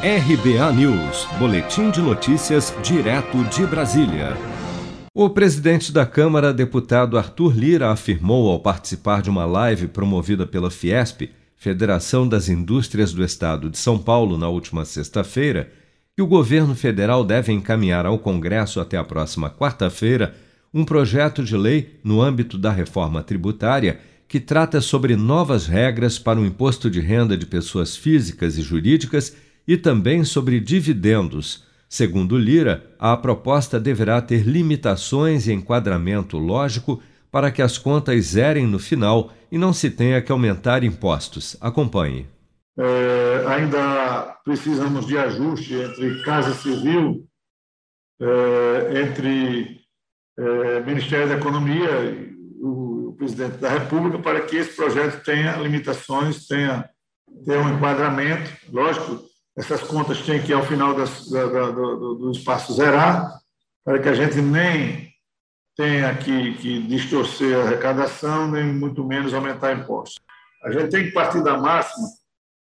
RBA News, Boletim de Notícias, direto de Brasília. O presidente da Câmara, deputado Arthur Lira, afirmou ao participar de uma live promovida pela Fiesp, Federação das Indústrias do Estado de São Paulo, na última sexta-feira, que o governo federal deve encaminhar ao Congresso até a próxima quarta-feira um projeto de lei no âmbito da reforma tributária que trata sobre novas regras para o imposto de renda de pessoas físicas e jurídicas e também sobre dividendos. Segundo Lira, a proposta deverá ter limitações e enquadramento lógico para que as contas zerem no final e não se tenha que aumentar impostos. Acompanhe. É, ainda precisamos de ajuste entre Casa Civil, é, entre é, Ministério da Economia e o, o, Presidente da República para que esse projeto tenha limitações, tenha, tenha um enquadramento. Lógico, essas contas têm que, ao final das, da, da, do, do, espaço, zerar, para que a gente nem tenha que, que distorcer a arrecadação, nem muito menos aumentar impostos. A gente tem que partir da máxima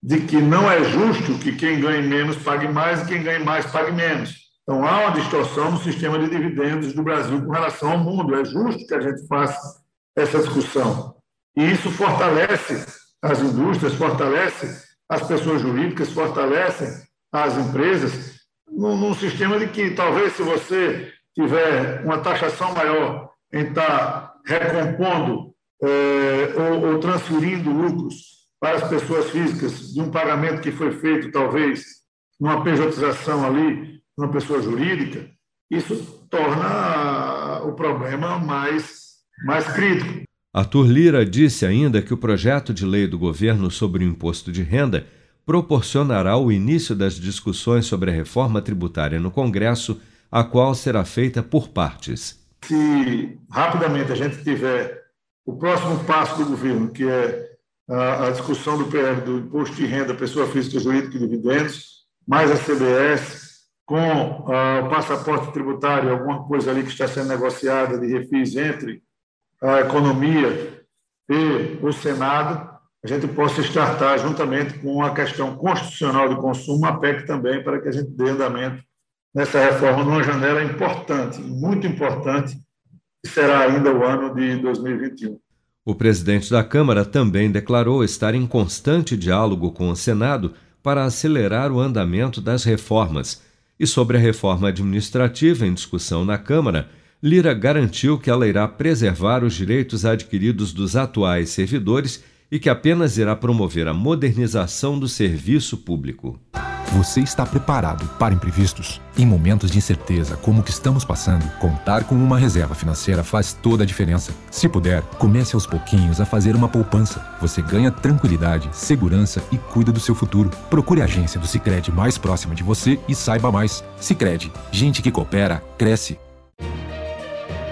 de que não é justo que quem ganhe menos pague mais e quem ganhe mais pague menos. Então, há uma distorção no sistema de dividendos do Brasil com relação ao mundo. É justo que a gente faça essa discussão. E isso fortalece as indústrias, fortalece as pessoas jurídicas, fortalecem as empresas, num, num sistema de que talvez se você tiver uma taxação maior em estar recompondo é, ou, ou transferindo lucros para as pessoas físicas de um pagamento que foi feito, talvez, numa pejotização ali, numa pessoa jurídica, isso torna o problema mais, mais crítico. Arthur Lira disse ainda que o projeto de lei do governo sobre o imposto de renda proporcionará o início das discussões sobre a reforma tributária no Congresso, a qual será feita por partes. Se rapidamente a gente tiver o próximo passo do governo, que é a, discussão do PL do imposto de renda, pessoa física, jurídica e dividendos, mais a CBS, com o passaporte tributário, alguma coisa ali que está sendo negociada de refis entre a economia e o Senado, a gente possa startar juntamente com a questão constitucional de consumo, a PEC também, para que a gente dê andamento nessa reforma numa janela importante, muito importante, que será ainda o ano de 2021. O presidente da Câmara também declarou estar em constante diálogo com o Senado para acelerar o andamento das reformas. E sobre a reforma administrativa em discussão na Câmara, Lira garantiu que ela irá preservar os direitos adquiridos dos atuais servidores e que apenas irá promover a modernização do serviço público. Você está preparado para imprevistos? Em momentos de incerteza como o que estamos passando, contar com uma reserva financeira faz toda a diferença. Se puder, comece aos pouquinhos a fazer uma poupança. Você ganha tranquilidade, segurança e cuida do seu futuro. Procure a agência do Sicredi mais próxima de você e saiba mais. Sicredi, gente que coopera cresce